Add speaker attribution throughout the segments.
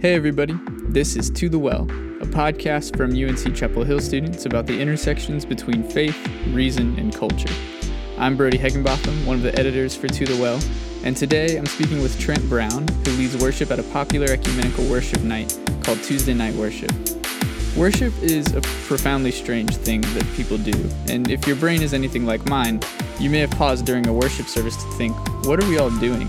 Speaker 1: Hey, everybody. This is To the Well, a podcast from UNC Chapel Hill students about the intersections between faith, reason, and culture. I'm Brody Heckenbotham, one of the editors for To the Well, and today I'm speaking with Trent Brown, who leads worship at a popular ecumenical worship night called Tuesday Night Worship. Worship is a profoundly strange thing that people do, and if your brain is anything like mine, you may have paused during a worship service to think, what are we all doing?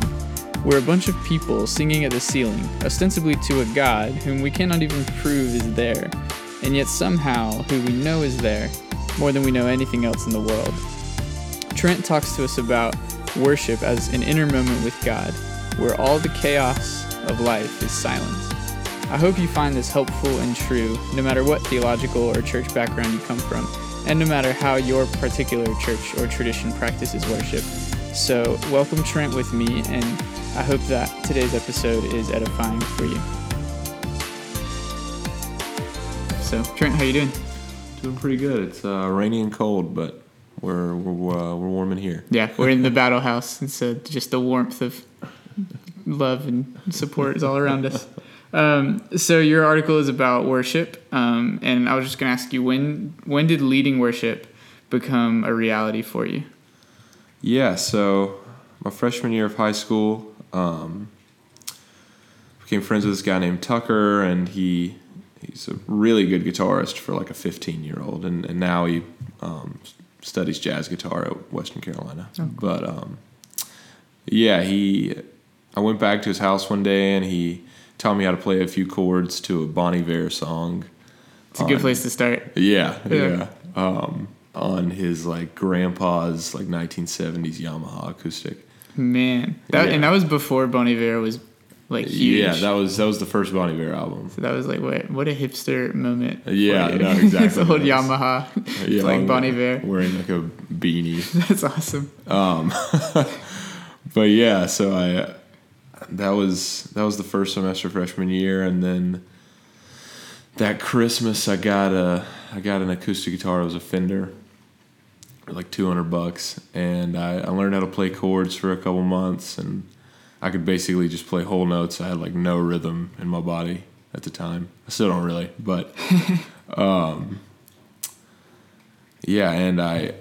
Speaker 1: We're a bunch of people singing at the ceiling, ostensibly to a God whom we cannot even prove is there, and yet somehow who we know is there more than we know anything else in the world. Trent talks to us about worship as an inner moment with God, where all the chaos of life is silent. I hope you find this helpful and true, no matter what theological or church background you come from, and no matter how your particular church or tradition practices worship. So, welcome Trent with me, and I hope that today's episode is edifying for you. So, Trent, how you doing?
Speaker 2: Doing pretty good. It's uh, rainy and cold, but we're we're, uh, we're warm in here.
Speaker 1: Yeah, we're in the battle house, and so just the warmth of love and support is all around us. Um, so your article is about worship, um, and I was just gonna ask you when when did leading worship become a reality for you?
Speaker 2: Yeah, so my freshman year of high school, um, became friends with this guy named Tucker, and he he's a really good guitarist for like a 15 year old, and, and now he um, studies jazz guitar at Western Carolina.
Speaker 1: Oh, cool.
Speaker 2: But um, yeah, he I went back to his house one day, and he taught me how to play a few chords to a Bon Iver song.
Speaker 1: It's a good place to start.
Speaker 2: Yeah,
Speaker 1: Yeah.
Speaker 2: yeah. Um, on his like grandpa's like 1970s Yamaha acoustic.
Speaker 1: Man, that
Speaker 2: Yeah.
Speaker 1: and that was before Bon Iver was like huge.
Speaker 2: Yeah, that was that was the first Bon Iver album.
Speaker 1: so that was like what what a hipster moment.
Speaker 2: Yeah, no, exactly.
Speaker 1: it's a whole
Speaker 2: That was-
Speaker 1: Yamaha,
Speaker 2: Yeah,
Speaker 1: like
Speaker 2: I'm
Speaker 1: Bon Iver.
Speaker 2: wearing like a beanie.
Speaker 1: That's awesome.
Speaker 2: Um, but yeah, so I that was that was the first semester freshman year, and then that Christmas I got a I got an acoustic guitar. It was a Fender, like two hundred bucks, and I, I learned how to play chords for a couple months, and I could basically just play whole notes. I had like no rhythm in my body at the time. I still don't really, but um, yeah, and I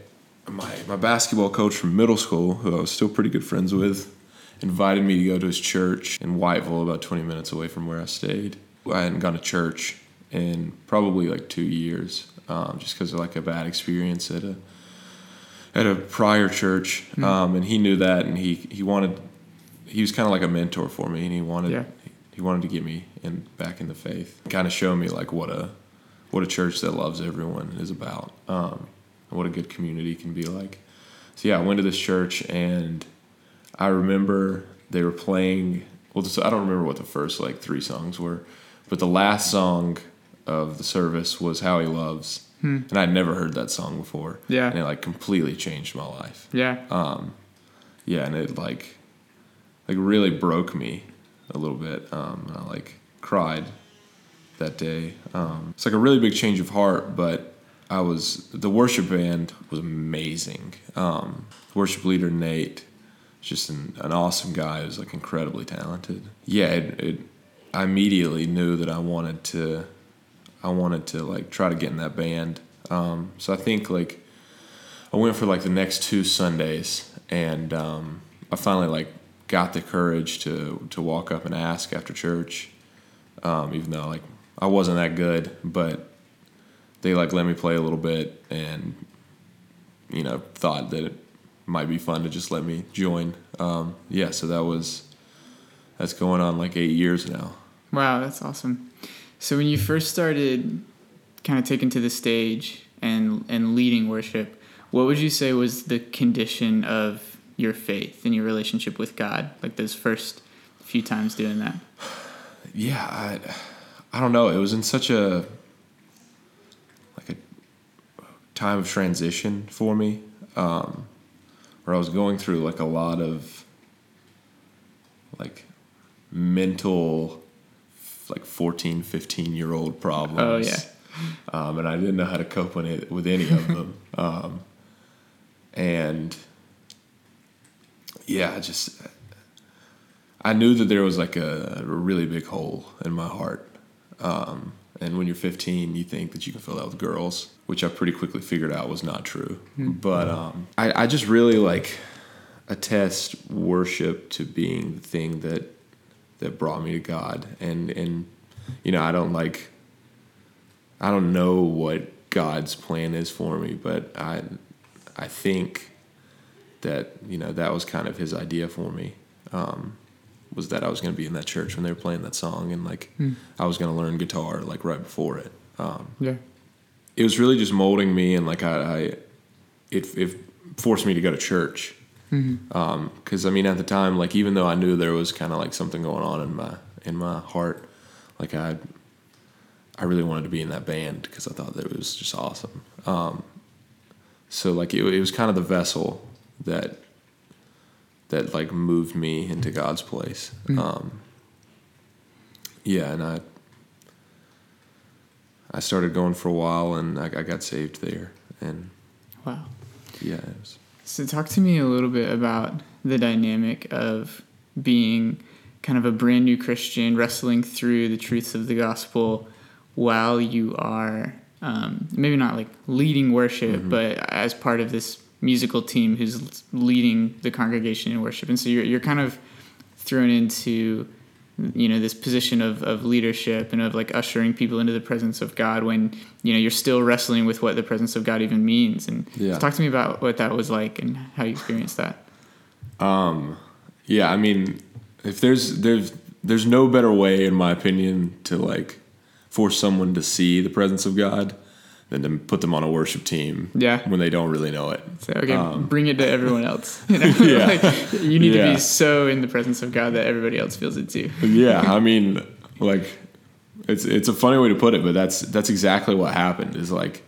Speaker 2: my my basketball coach from middle school, who I was still pretty good friends with, invited me to go to his church in Whiteville, about 20 minutes away from where I stayed. I hadn't gone to church in probably like two years, um, just because of like a bad experience at a at a prior church, um, and he knew that, and he he wanted he was kind of like a mentor for me, and he wanted
Speaker 1: Yeah.
Speaker 2: he wanted to get me in back in the faith, kind of show me like what a what a church that loves everyone is about, um, and what a good community can be like. So yeah, I went to this church, and I remember they were playing. Well, so I don't remember what the first like three songs were, but the last song of the service was "How He Loves," and I'd never heard that song before.
Speaker 1: Yeah.
Speaker 2: and it like completely changed my life.
Speaker 1: Yeah,
Speaker 2: Um, yeah, and it like like really broke me a little bit. Um, and I like cried that day. Um, it's like a really big change of heart, but I was the worship band was amazing. Um, worship leader Nate, just an, an awesome guy. Was like incredibly talented. Yeah, it, it, I immediately knew that I wanted to. I wanted to like try to get in that band. Um, so I think like I went for like the next two Sundays, and um, I finally like got the courage to to walk up and ask after church, um, even though like I wasn't that good, but they like let me play a little bit, and you know thought that it might be fun to just let me join. Um, yeah, so that was that's going on like eight years now.
Speaker 1: wow, that's awesome. So when you first started, kind of taking to the stage and and leading worship, what would you say was the condition of your faith and your relationship with God? Like those first few times doing that.
Speaker 2: yeah I, I don't know it was in such a like a time of transition for me um, where i was going through like a lot of like mental like 14 15 year old problems
Speaker 1: Oh, yeah.
Speaker 2: um, and i didn't know how to cope with, it, with any of them um, and yeah I just I knew that there was like a, a really big hole in my heart. Um, and when you're 15, you think that you can fill that with girls, which I pretty quickly figured out was not true. But um, I, I just really like attest worship to being the thing that that brought me to God. And and you know, I don't like I don't know what God's plan is for me, but I I think that you know that was kind of His idea for me. Um, was that I was going to be in that church when they were playing that song, and like I was going to learn guitar like right before it. Um,
Speaker 1: Yeah.
Speaker 2: it was really just molding me, and like I, I it it forced me to go to church. Because I mean, at the time, like even though I knew there was kind of like something going on in my in my heart, like I I really wanted to be in that band because I thought that it was just awesome. Um, so like it, it was kind of the vessel that that like moved me into God's place. Um, yeah, and I I started going for a while, and I, I got saved there, and
Speaker 1: Wow.
Speaker 2: yeah, it was,
Speaker 1: So talk to me a little bit about the dynamic of being kind of a brand new Christian, wrestling through the truths of the gospel while you are um, maybe not like leading worship, but as part of this musical team who's leading the congregation in worship. And so you're, you're kind of thrown into you know this position of, of leadership and of like ushering people into the presence of god when you know you're still wrestling with what the presence of god even means and
Speaker 2: Yeah.
Speaker 1: talk to me about what that was like and how you experienced that um,
Speaker 2: yeah. I mean, if there's there's there's no better way, in my opinion, to like force someone to see the presence of God than to put them on a worship team.
Speaker 1: Yeah.
Speaker 2: when they don't really know it.
Speaker 1: so okay bring it to everyone else you know
Speaker 2: Um, Yeah.
Speaker 1: like you need to be so in the presence of god that everybody else feels it too
Speaker 2: yeah, I mean, like, it's it's a funny way to put it, but that's that's exactly what happened. Is like,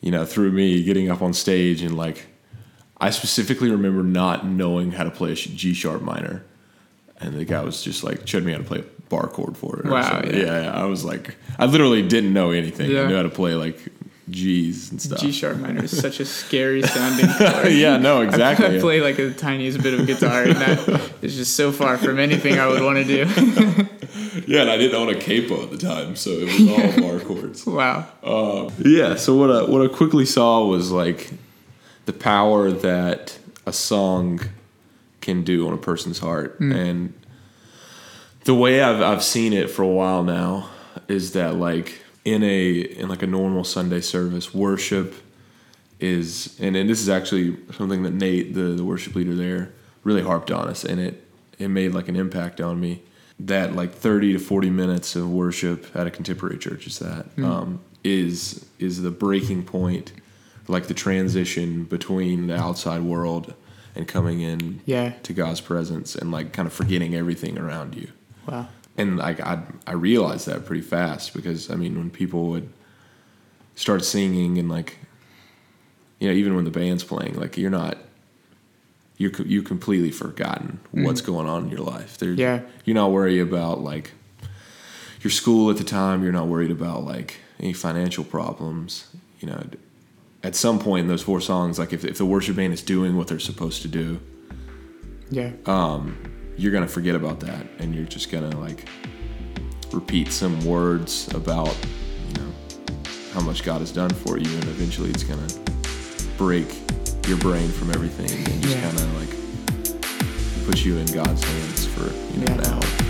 Speaker 2: you know, through me getting up on stage and like, I specifically remember not knowing how to play a G sharp minor, and the guy was just like showed me how to play a bar chord for it.
Speaker 1: Wow, yeah.
Speaker 2: yeah, yeah. I was like, I literally didn't know anything.
Speaker 1: Yeah.
Speaker 2: I knew how to play like G's and stuff.
Speaker 1: g sharp minor is such a scary sounding chord.
Speaker 2: yeah, no, exactly.
Speaker 1: I, play like the tiniest bit of guitar, and that is just so far from anything I would want to do.
Speaker 2: yeah, and I didn't own a capo at the time, so it was all bar chords.
Speaker 1: wow.
Speaker 2: Um, yeah. So what I what I quickly saw was like the power that a song can do on a person's heart, and the way I've I've seen it for a while now is that like in a in like a normal Sunday service, worship is and, and this is actually something that Nate, the, the worship leader there, really harped on us and it it made like an impact on me. That like thirty to forty minutes of worship at a contemporary church is that um, is is the breaking point, like the transition between the outside world and coming in
Speaker 1: Yeah.
Speaker 2: to God's presence and like kind of forgetting everything around you
Speaker 1: Wow.
Speaker 2: and like I I realized that pretty fast because I mean when people would start singing and like you know even when the band's playing like you're not you're co- you completely forgotten mm-hmm. what's going on in your life. There,
Speaker 1: Yeah.
Speaker 2: you're not worried about like your school at the time. You're not worried about like any financial problems. You know, at some point in those four songs, like if if the worship band is doing what they're supposed to do,
Speaker 1: Yeah.
Speaker 2: Um, you're gonna forget about that and you're just gonna like repeat some words about you know how much God has done for you and eventually it's gonna break your brain from everything and just
Speaker 1: Yeah.
Speaker 2: kind of like put you in God's hands for you know
Speaker 1: Yeah.
Speaker 2: an hour.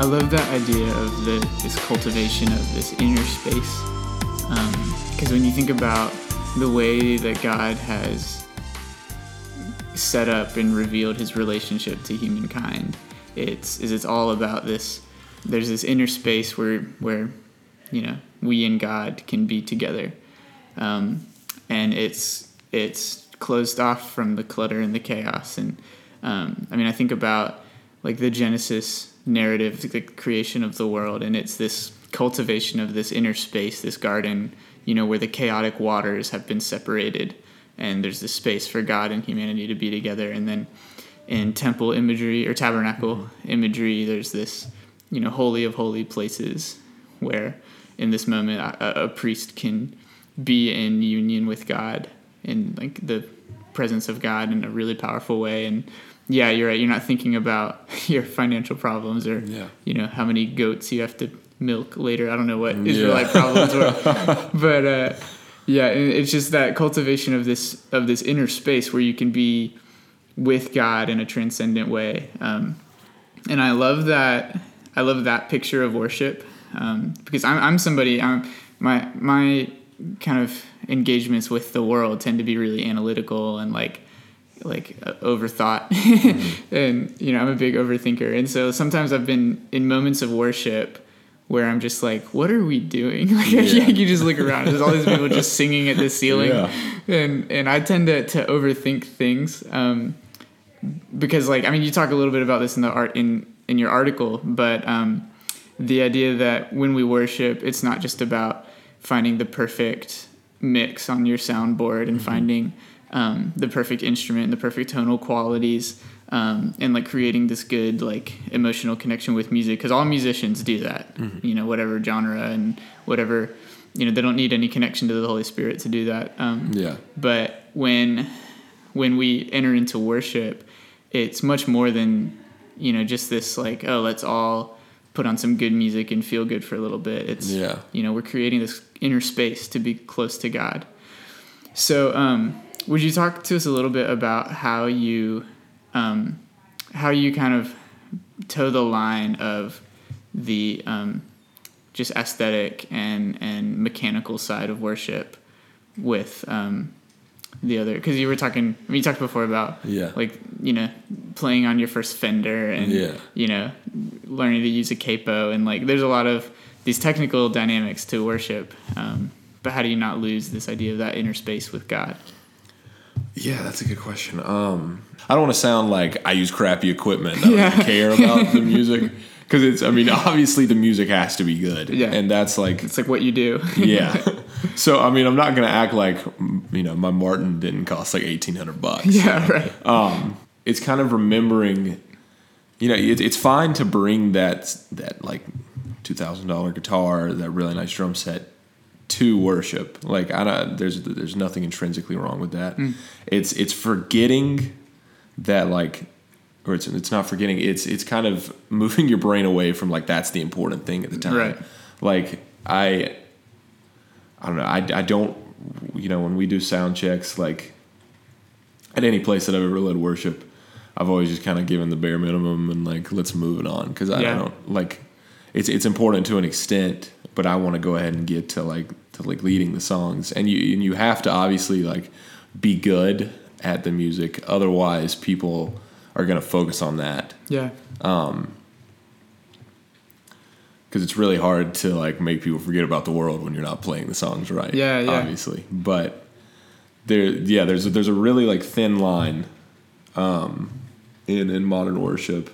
Speaker 1: I love that idea of the this cultivation of this inner space, because when you think about the way that God has set up and revealed His relationship to humankind, it's is it's all about this. There's this inner space where where you know we and God can be together, um, and it's it's closed off from the clutter and the chaos. And um, I mean, I think about like the Genesis narrative, the creation of the world, and it's this cultivation of this inner space, this garden, you know, where the chaotic waters have been separated, and there's this space for God and humanity to be together. And then in temple imagery or tabernacle mm-hmm. imagery, there's this, you know, holy of holy places where in this moment a, a priest can be in union with God in like the presence of God in a really powerful way. And yeah, you're right. You're not thinking about your financial problems or
Speaker 2: Yeah.
Speaker 1: you know how many goats you have to milk later. I don't know what Israelite problems were, but uh, yeah, it's just that cultivation of this of this inner space where you can be with God in a transcendent way. Um, and I love that. I love that picture of worship um, because I'm, I'm somebody. I'm my my kind of engagements with the world tend to be really analytical and like like uh, overthought. And you know i'm a big overthinker. And so sometimes i've been in moments of worship where i'm just like what are we doing? Like
Speaker 2: Yeah.
Speaker 1: you just look around. There's all these people just singing at the ceiling.
Speaker 2: Yeah.
Speaker 1: and and i tend to, to overthink things um, because like i mean you talk a little bit about this in the art in in your article but um, the idea that when we worship it's not just about finding the perfect mix on your soundboard and finding um, the perfect instrument the perfect tonal qualities um, and like creating this good like emotional connection with music because all musicians do that you know whatever genre and whatever you know they don't need any connection to the holy spirit to do that um,
Speaker 2: Yeah.
Speaker 1: but when when we enter into worship it's much more than you know just this like oh let's all put on some good music and feel good for a little bit it's
Speaker 2: Yeah.
Speaker 1: you know we're creating this inner space to be close to god so um, would you talk to us a little bit about how you um, how you kind of toe the line of the um, just aesthetic and and mechanical side of worship with um, the other because you were talking I mean, you talked before about
Speaker 2: Yeah.
Speaker 1: like you know playing on your first Fender and
Speaker 2: Yeah.
Speaker 1: you know learning to use a capo and like there's a lot of these technical dynamics to worship um, but how do you not lose this idea of that inner space with God
Speaker 2: Yeah, that's a good question. Um, I don't want to sound like I use crappy equipment. I don't
Speaker 1: Yeah.
Speaker 2: care about the music because it's. I mean, obviously the music has to be good.
Speaker 1: Yeah.
Speaker 2: and that's like
Speaker 1: it's like what you do
Speaker 2: yeah. So I mean, I'm not gonna act like you know my Martin didn't cost like eighteen hundred bucks.
Speaker 1: yeah right
Speaker 2: Um, it's kind of remembering. You know, it, it's fine to bring that that like two thousand dollar guitar, that really nice drum set to worship. Like I don't, there's there's nothing intrinsically wrong with that. Mm. It's it's forgetting that like or it's it's not forgetting it's it's kind of moving your brain away from like that's the important thing at the time.
Speaker 1: Right.
Speaker 2: Like I I don't know. I, I don't you know when we do sound checks like at any place that I've ever led worship, I've always just kind of given the bare minimum and like let's move it on because I
Speaker 1: Yeah.
Speaker 2: don't like it's it's important to an extent, but I want to go ahead and get to like to like leading the songs and you and you have to obviously like be good at the music, otherwise people are gonna focus on that
Speaker 1: yeah Um,
Speaker 2: because it's really hard to like make people forget about the world when you're not playing the songs right.
Speaker 1: Yeah, yeah.
Speaker 2: Obviously, but there, yeah, there's a, there's a really like thin line, um, in in modern worship,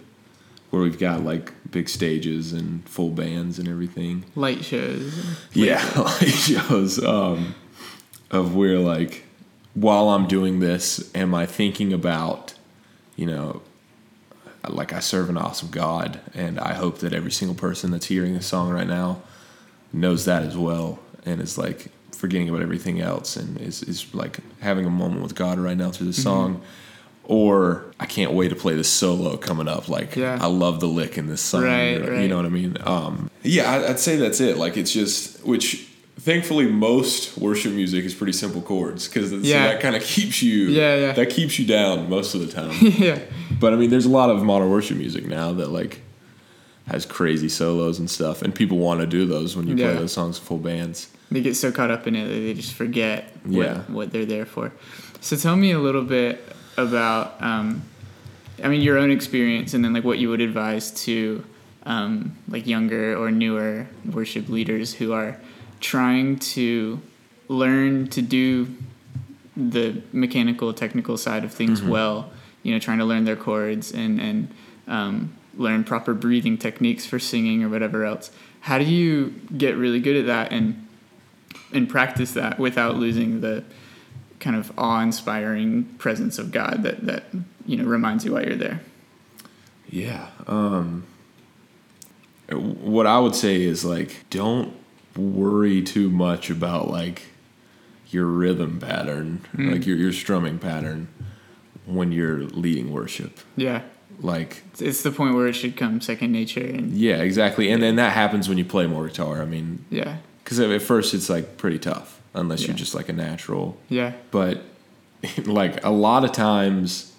Speaker 2: where we've got like big stages and full bands and everything.
Speaker 1: light shows
Speaker 2: Yeah, light shows um, of where like while I'm doing this, am I thinking about, you know, like I serve an awesome God, and I hope that every single person that's hearing this song right now knows that as well, and is like forgetting about everything else, and is is like having a moment with God right now through this song. Or I can't wait to play this solo coming up. Like
Speaker 1: Yeah.
Speaker 2: I love the lick in this song.
Speaker 1: Right, right.
Speaker 2: You know what I mean? Um, yeah, I- I'd say that's it. Like it's just which thankfully most worship music is pretty simple chords because
Speaker 1: Yeah.
Speaker 2: that kind of keeps you
Speaker 1: Yeah, yeah.
Speaker 2: that keeps you down most of the time.
Speaker 1: yeah
Speaker 2: but I mean, there's a lot of modern worship music now that like has crazy solos and stuff, and people want to do those when you
Speaker 1: Yeah.
Speaker 2: play those songs full bands.
Speaker 1: they get so caught up in it that they just forget what,
Speaker 2: Yeah.
Speaker 1: what they're there for. So tell me a little bit about, um, I mean, your own experience, and then like what you would advise to um, like younger or newer worship leaders who are trying to learn to do the mechanical, technical side of things well. You know, trying to learn their chords and and um, learn proper breathing techniques for singing or whatever else. How do you get really good at that and and practice that without losing the kind of awe-inspiring presence of God that that you know reminds you why you're there?
Speaker 2: Yeah. Um, what I would say is like don't worry too much about like your rhythm pattern,
Speaker 1: Mm.
Speaker 2: like your your strumming pattern when you're leading worship.
Speaker 1: Yeah.
Speaker 2: Like
Speaker 1: It's- It's the point where it should come second nature and
Speaker 2: yeah, exactly. And then that happens when you play more guitar. I mean,
Speaker 1: yeah.
Speaker 2: Because at first it's like pretty tough unless
Speaker 1: Yeah.
Speaker 2: you're just like a natural.
Speaker 1: Yeah.
Speaker 2: But like a lot of times,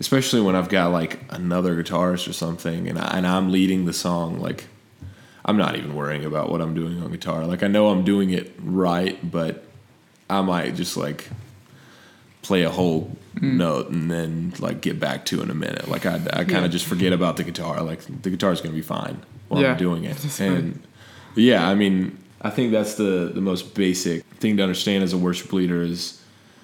Speaker 2: especially when I've got like another guitarist or something, and I, and I'm leading the song, like I'm not even worrying about what I'm doing on guitar. Like I know I'm doing it right, but I might just like play a whole mm. note and then like get back to in a minute. Like I, I kind
Speaker 1: Yeah.
Speaker 2: of just forget about the guitar. Like the guitar's gonna be fine while
Speaker 1: Yeah.
Speaker 2: I'm doing it. And yeah, I mean, I think that's the the most basic thing to understand as a worship leader is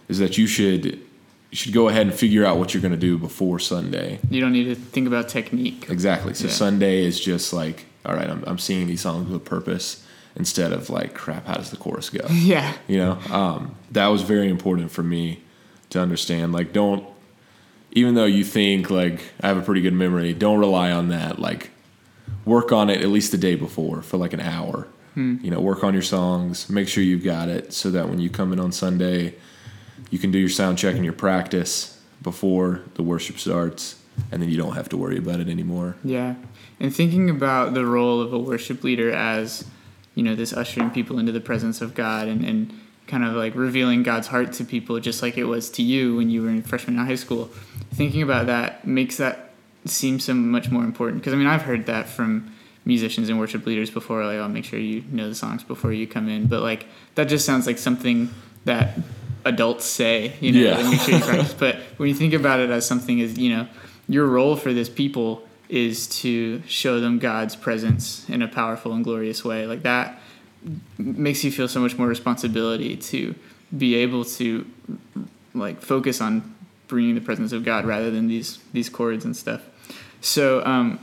Speaker 2: is that you should you should go ahead and figure out what you're gonna do before Sunday.
Speaker 1: You don't need to think about technique.
Speaker 2: Exactly. So
Speaker 1: Yeah.
Speaker 2: Sunday is just like, all right, I'm I'm singing these songs with purpose instead of like, crap, how does the chorus go?
Speaker 1: Yeah.
Speaker 2: you know um, that was very important for me to understand like don't even though you think like i have a pretty good memory don't rely on that like work on it at least the day before for like an hour hmm. you know work on your songs make sure you've got it so that when you come in on sunday you can do your sound check and your practice before the worship starts and then you don't have to worry about it anymore
Speaker 1: Yeah. And thinking about the role of a worship leader as, you know, this ushering people into the presence of God and, and kind of like revealing God's heart to people just like it was to you when you were in freshman in high school. Thinking about that makes that seem so much more important. Because I mean, I've heard that from musicians and worship leaders before, like, I'll make sure you know the songs before you come in. But like, that just sounds like something that adults say, you know,
Speaker 2: Yeah.
Speaker 1: make sure you practice. But when you think about it as something as, you know, your role for this people is to show them God's presence in a powerful and glorious way. Like that makes you feel so much more responsibility to be able to like focus on bringing the presence of God rather than these these chords and stuff. So um,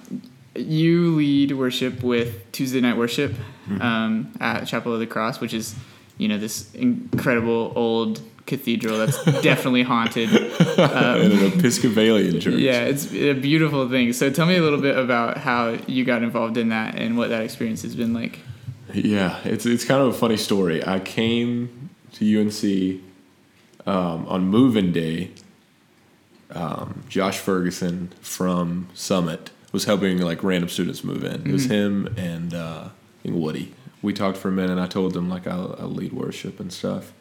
Speaker 1: you lead worship with Tuesday night worship um, at Chapel of the Cross, which is you know this incredible old cathedral that's definitely haunted.
Speaker 2: in an episcopalian church
Speaker 1: Yeah, it's a beautiful thing. So tell me a little bit about how you got involved in that and what that experience has been like.
Speaker 2: Yeah, it's it's kind of a funny story. I came to UNC um, on moving day. Um, Josh Ferguson from Summit was helping like random students move in. It was him and uh, I think Woody. We talked for a minute. and I told them like I'll, I'll lead worship and stuff.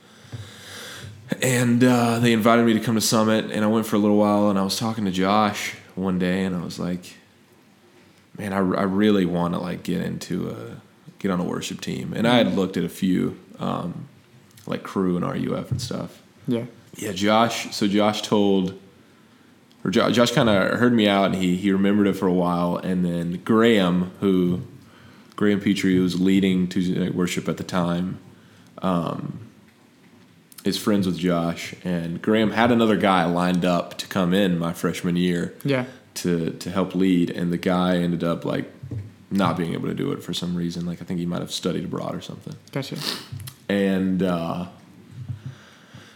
Speaker 2: And uh, they invited me to come to Summit, and I went for a little while. And I was talking to Josh one day, and I was like, "Man, I, I really want to like get into a get on a worship team." And I had looked at a few, um, like Cru and RUF and stuff.
Speaker 1: Yeah.
Speaker 2: Yeah, Josh. So Josh told, or Jo- Josh kind of heard me out, and he he remembered it for a while. And then Graham, who Graham Petrie, who was leading Tuesday night worship at the time, um, is friends with Josh. And Graham had another guy lined up to come in my freshman year
Speaker 1: Yeah.
Speaker 2: to to help lead, and the guy ended up like not being able to do it for some reason. Like I think he might have studied abroad or something
Speaker 1: Gotcha.
Speaker 2: and uh,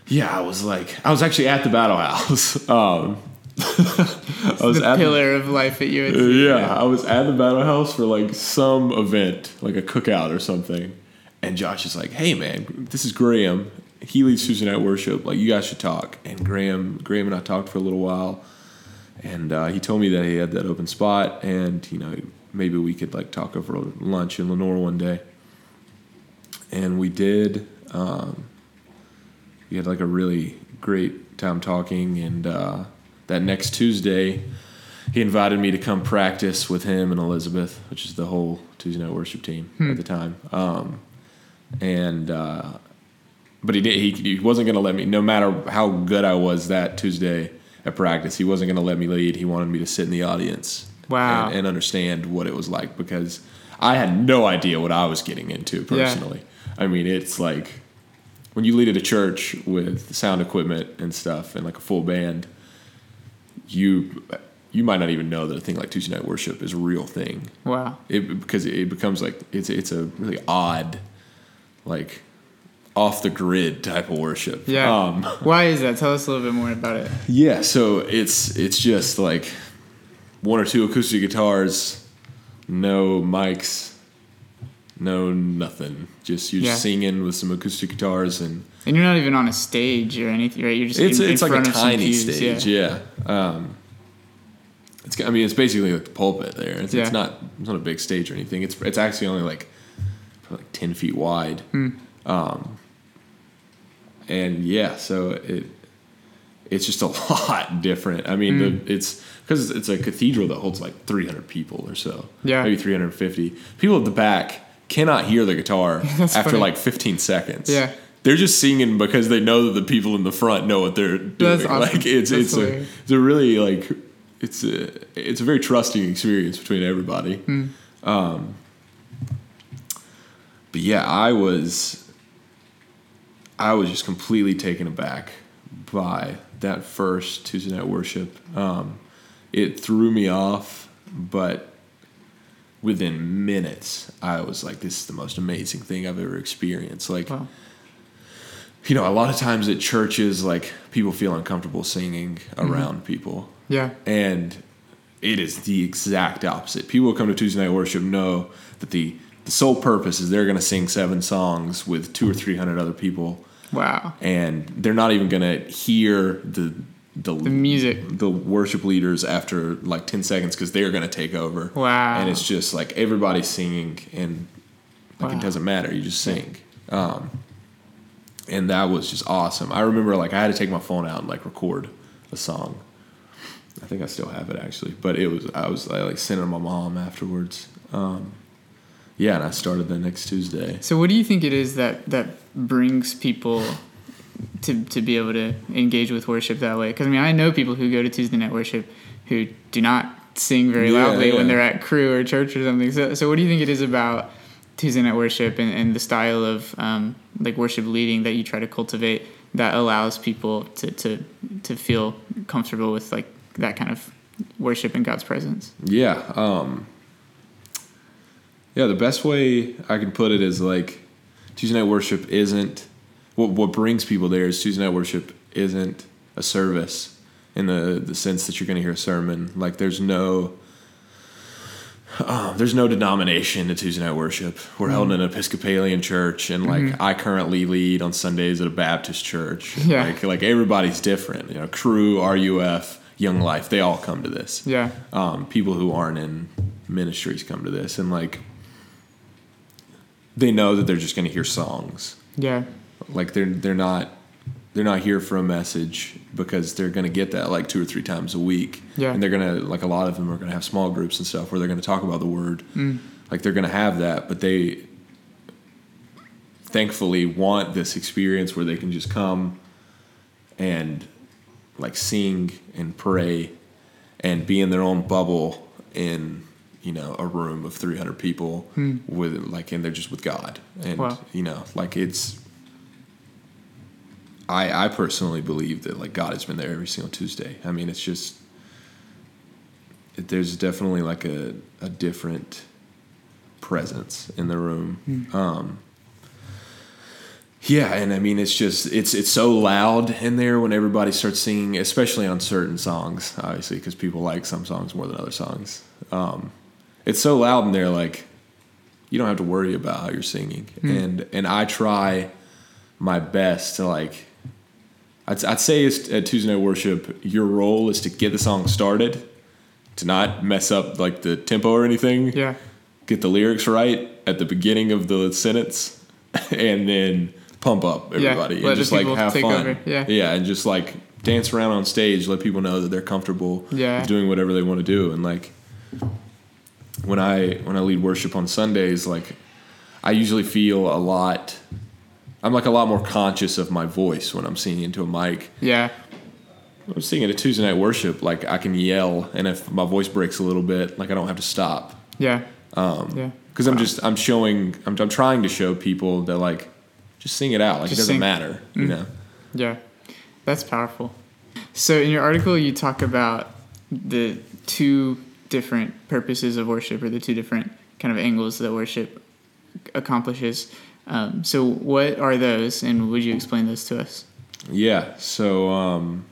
Speaker 2: yeah, I was like, I was actually at the Battle House. Um, I was
Speaker 1: the
Speaker 2: at the-
Speaker 1: pillar of life at UNC.
Speaker 2: yeah, I was at the Battle House for like some event, like a cookout or something. And Josh is like, "Hey, man, this is Graham. He leads Tuesday night worship. Like, you guys should talk." And Graham, Graham and I talked for a little while, and uh, he told me that he had that open spot, and you know, maybe we could like talk over lunch in Lenoir one day. And we did. Um, we had like a really great time talking, and uh, that next Tuesday he invited me to come practice with him and Elizabeth, which is the whole Tuesday night worship team at the time. Um, and uh, but he did he, he wasn't going to let me no matter how good I was that Tuesday at practice he wasn't going to let me lead he wanted me to sit in the audience
Speaker 1: Wow.
Speaker 2: and, and understand what it was like because I had no idea what I was getting into personally I mean it's like when you lead at a church with sound equipment and stuff and like a full band you you might not even know that a thing like Tuesday night worship is a real thing
Speaker 1: Wow.
Speaker 2: it because it becomes like it's it's a really odd like off the grid type of worship
Speaker 1: Yeah.
Speaker 2: um
Speaker 1: Why is that? Tell us a little bit more about it.
Speaker 2: yeah so it's it's just like one or two acoustic guitars no mics, no nothing. Just you're
Speaker 1: Yeah.
Speaker 2: singing with some acoustic guitars and
Speaker 1: And you're not even on a stage or anything, right? You're just
Speaker 2: it's
Speaker 1: in, in
Speaker 2: it's like a
Speaker 1: front of some
Speaker 2: tiny stage, yeah. Um, it's I mean it's basically like the pulpit there. It's,
Speaker 1: Yeah.
Speaker 2: it's not it's not a big stage or anything. It's it's actually only like probably like ten feet wide.
Speaker 1: Hmm.
Speaker 2: Um, and yeah, so it it's just a lot different. I mean,
Speaker 1: Hmm.
Speaker 2: the, it's because it's a cathedral that holds like 300 people or so.
Speaker 1: Yeah.
Speaker 2: maybe 350. People at the back cannot hear the guitar after
Speaker 1: funny.
Speaker 2: like 15 seconds.
Speaker 1: Yeah.
Speaker 2: They're just singing because they know that the people in the front know what they're doing.
Speaker 1: That's awesome.
Speaker 2: Like it's
Speaker 1: That's
Speaker 2: it's a, it's a really like it's a it's a very trusting experience between everybody.
Speaker 1: Hmm.
Speaker 2: Um, but yeah, I was I was just completely taken aback by that first Tuesday night worship. Um, it threw me off, but within minutes, I was like, "This is the most amazing thing I've ever experienced." Like,
Speaker 1: Wow.
Speaker 2: you know, a lot of times at churches, like people feel uncomfortable singing mm-hmm. around people,
Speaker 1: Yeah.
Speaker 2: and it is the exact opposite. People who come to Tuesday night worship know that the the sole purpose is they're going to sing seven songs with two or three hundred other people,
Speaker 1: Wow.
Speaker 2: and they're not even going to hear the the,
Speaker 1: The music.
Speaker 2: the worship leaders after like 10 seconds because they're going to take over.
Speaker 1: Wow.
Speaker 2: and it's just like everybody's singing and like
Speaker 1: Wow.
Speaker 2: it doesn't matter. You just sing. Um, and that was just awesome. I remember like i had to take my phone out and like record a song. I think i still have it actually. But it was i was I, like sending my mom afterwards. Um, yeah and i started the next tuesday.
Speaker 1: So, what do you think it is that that brings people to to be able to engage with worship that way? Because I mean, I know people who go to Tuesday night worship who do not sing very
Speaker 2: Yeah,
Speaker 1: loudly when they're at Cru or church or something. So, so what do you think it is about Tuesday night worship and, and the style of um, like worship leading that you try to cultivate that allows people to to to feel comfortable with like that kind of worship in God's presence?
Speaker 2: Yeah. Um, yeah, the best way I can put it is like Tuesday night worship isn't what what brings people there is Tuesday night worship isn't a service in the the sense that you're going to hear a sermon. Like there's no um, there's no denomination to Tuesday night worship. We're held in an Episcopalian church, and like I currently lead on Sundays at a Baptist church.
Speaker 1: Yeah.
Speaker 2: Like like everybody's different. You know, Cru, RUF, Young Life, they all come to this
Speaker 1: Yeah.
Speaker 2: um, people who aren't in ministries come to this and like they know that they're just going to hear songs
Speaker 1: Yeah.
Speaker 2: Like they're they're not they're not here for a message because they're going to get that like two or three times a week.
Speaker 1: Yeah.
Speaker 2: and they're going to like a lot of them are going to have small groups and stuff where they're going to talk about the word. Mm. Like they're going to have that but they thankfully want this experience where they can just come and like sing and pray and be in their own bubble in you know a room of 300 people hmm. with like and they're just with god. And
Speaker 1: Wow.
Speaker 2: you know like it's i i personally believe that like god has been there every single tuesday. I mean it's just it, there's definitely like a, a different presence in the room. Um yeah, and I mean it's just it's it's so loud in there when everybody starts singing, especially on certain songs, obviously because people like some songs more than other songs. Um, it's so loud in there, like you don't have to worry about how you're singing, and and I try my best to like. I'd, I'd say it's, at Tuesday night worship, your role is to get the song started, to not mess up like the tempo or anything
Speaker 1: Yeah.
Speaker 2: get the lyrics right at the beginning of the sentence and then pump up
Speaker 1: Yeah,
Speaker 2: everybody
Speaker 1: let
Speaker 2: and just like have fun.
Speaker 1: over, yeah.
Speaker 2: Yeah, and just like dance around on stage, let people know that they're comfortable
Speaker 1: Yeah.
Speaker 2: doing whatever they want to do. And like when I when I lead worship on Sundays, like I usually feel a lot I'm like a lot more conscious of my voice when I'm singing into a mic.
Speaker 1: Yeah.
Speaker 2: When I'm singing at Tuesday night worship, like I can yell and if my voice breaks a little bit, like I don't have to stop
Speaker 1: Yeah. Um, yeah.
Speaker 2: because I'm just I'm showing I'm, I'm trying to show people that like just sing it out like
Speaker 1: Just
Speaker 2: it doesn't
Speaker 1: sing.
Speaker 2: matter you know
Speaker 1: Yeah, that's powerful. So in your article, you talk about the two different purposes of worship, or the two different kind of angles that worship accomplishes. Um, so what are those, and would you explain those to us?
Speaker 2: yeah so um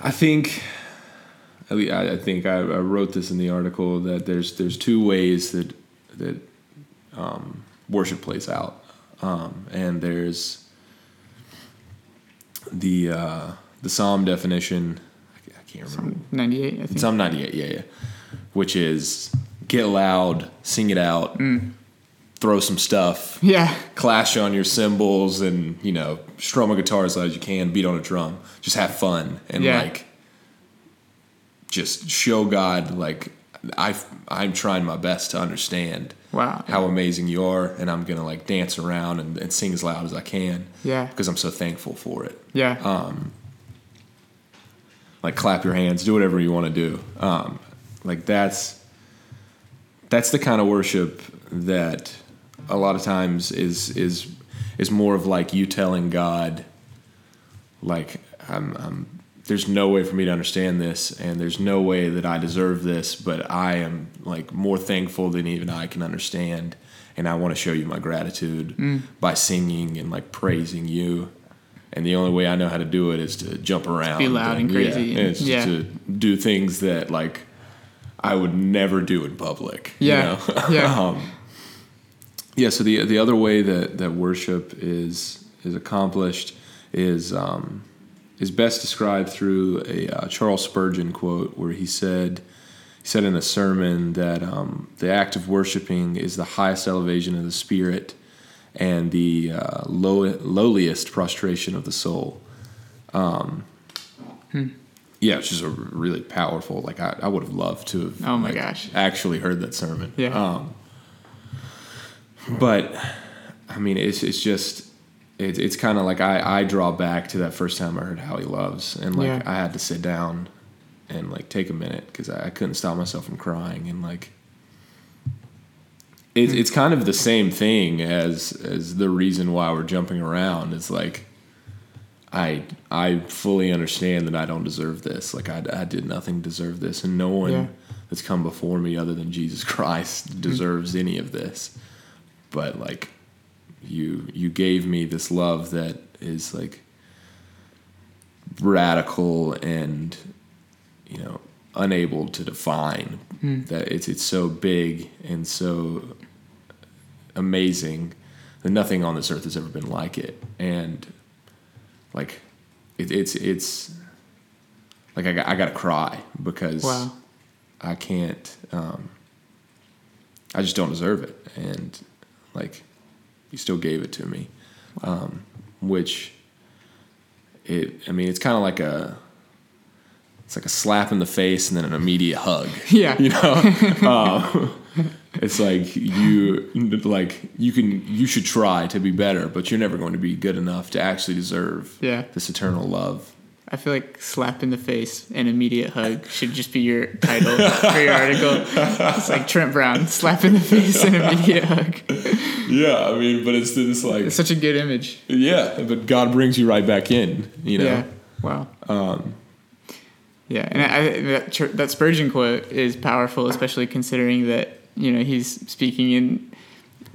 Speaker 2: I think I, I think I, I wrote this in the article that there's there's two ways that that um, worship plays out, um, and there's the uh, the psalm definition. I can't remember.
Speaker 1: Ninety eight. I think.
Speaker 2: Psalm 98, yeah, yeah. Which is get loud, sing it out, throw some stuff,
Speaker 1: yeah.
Speaker 2: clash on your cymbals, and you know, strum a guitar as loud as you can, beat on a drum, just have fun and
Speaker 1: Yeah.
Speaker 2: like, just show God like I I'm trying my best to understand
Speaker 1: Wow.
Speaker 2: how amazing you are, and I'm gonna like dance around and, and sing as loud as I can
Speaker 1: Yeah.
Speaker 2: because I'm so thankful for it
Speaker 1: Yeah.
Speaker 2: um, like clap your hands, do whatever you want to do. Um, like that's that's the kind of worship that a lot of times is is is more of like you telling God, like I'm, I'm there's no way for me to understand this, and there's no way that I deserve this, but I am like more thankful than even I can understand, and I want to show you my gratitude mm. by singing and like praising you. And the only way I know how to do it is to jump around,
Speaker 1: Be loud and
Speaker 2: yeah,
Speaker 1: crazy.
Speaker 2: it's
Speaker 1: Yeah.
Speaker 2: to do things that like I would never do in public. you
Speaker 1: Yeah.
Speaker 2: know?
Speaker 1: Yeah.
Speaker 2: um, yeah. So the the other way that that worship is is accomplished is um, is best described through a uh, Charles Spurgeon quote where he said he said in a sermon that um, the act of worshiping is the highest elevation of the spirit and the uh, low, lowliest prostration of the soul. Um, Yeah, it's just a really powerful. Like I, I would have loved to have.
Speaker 1: Oh my
Speaker 2: like,
Speaker 1: gosh.
Speaker 2: Actually heard that sermon.
Speaker 1: Yeah.
Speaker 2: Um, but I mean, it's it's just it's it's kind of like I I draw back to that first time I heard How He Loves, and like
Speaker 1: Yeah.
Speaker 2: I had to sit down and like take a minute because I, I couldn't stop myself from crying and like. It's, it's kind of the same thing as as the reason why we're jumping around. It's like I I fully understand that I don't deserve this. Like I, I did nothing to deserve this, and no one
Speaker 1: Yeah.
Speaker 2: that's come before me other than Jesus Christ deserves mm-hmm. any of this. But like you you gave me this love that is like radical and you know unable to define hmm. that it's it's so big and so amazing that nothing on this earth has ever been like it and like it, it's it's like I got, I got to cry because
Speaker 1: Wow.
Speaker 2: I can't um, I just don't deserve it and like you still gave it to me um, which it I mean it's kind of like a it's like a slap in the face and then an immediate hug
Speaker 1: Yeah.
Speaker 2: you know um, it's like you like you can you should try to be better but you're never going to be good enough to actually deserve
Speaker 1: Yeah.
Speaker 2: this eternal love
Speaker 1: I feel like slap in the face and immediate hug should just be your title for your article. It's like Trent Brown, slap in the face and immediate hug.
Speaker 2: yeah i mean but it's this like
Speaker 1: It's such a good image.
Speaker 2: yeah but god brings you right back in you know
Speaker 1: Yeah. Wow.
Speaker 2: um,
Speaker 1: Yeah, and I, that that Spurgeon quote is powerful, especially considering that you know he's speaking in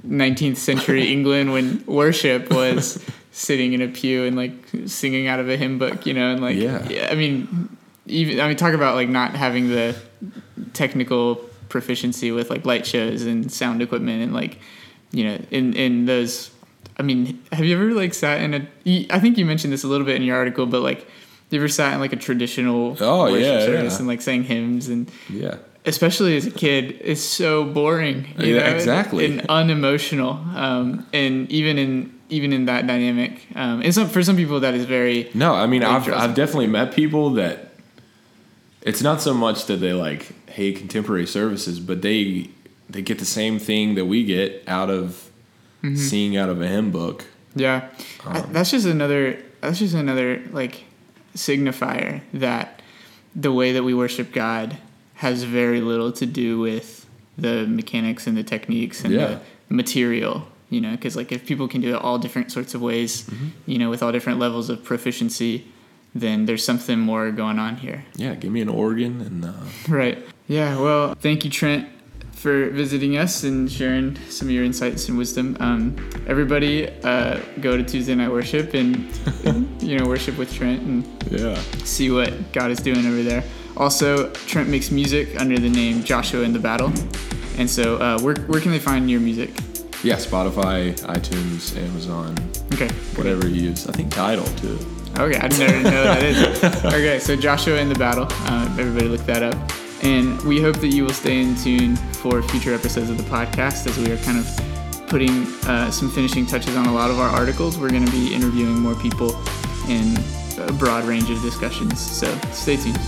Speaker 1: 19th century England when worship was sitting in a pew and like singing out of a hymn book, you know, and like
Speaker 2: Yeah.
Speaker 1: yeah I mean, even I mean, talk about like not having the technical proficiency with like light shows and sound equipment and like you know in in those. I mean, have you ever like sat in a? I think you mentioned this a little bit in your article, but like. You ever sat in like a traditional
Speaker 2: Oh,
Speaker 1: worship
Speaker 2: yeah,
Speaker 1: service
Speaker 2: yeah.
Speaker 1: and like sang hymns and
Speaker 2: yeah
Speaker 1: especially as a kid it's so boring you
Speaker 2: Yeah,
Speaker 1: know,
Speaker 2: exactly.
Speaker 1: and unemotional um, and even in even in that dynamic um, and some for some people that is very
Speaker 2: No, I mean, I've, I've definitely met people that it's not so much that they like hate contemporary services, but they they get the same thing that we get out of
Speaker 1: Mm-hmm.
Speaker 2: seeing out of a hymn book.
Speaker 1: Yeah, I-
Speaker 2: Um,
Speaker 1: that's just another. That's just another like signifier that the way that we worship God has very little to do with the mechanics and the techniques and
Speaker 2: Yeah.
Speaker 1: the material. You know, because like if people can do it all different sorts of ways,
Speaker 2: Mm-hmm.
Speaker 1: you know, with all different levels of proficiency, then there's something more going on here.
Speaker 2: Yeah, give me an organ and uh,
Speaker 1: Right. Yeah. Well, thank you, Trent, for visiting us and sharing some of your insights and wisdom. Um, everybody, uh, go to Tuesday night worship and you know worship with Trent and
Speaker 2: yeah,
Speaker 1: see what God is doing over there. Also, Trent makes music under the name Joshua in the Battle. And so, uh, where, where can they find your music?
Speaker 2: Yeah, Spotify, iTunes, Amazon,
Speaker 1: Okay.
Speaker 2: whatever you use. I think Tidal too.
Speaker 1: Okay, I didn't know, know that is. Okay, so Joshua in the Battle. Uh, everybody look that up. And we hope that you will stay in tune for future episodes of the podcast as we are kind of putting uh, some finishing touches on a lot of our articles. We're going to be interviewing more people in a broad range of discussions. So stay tuned.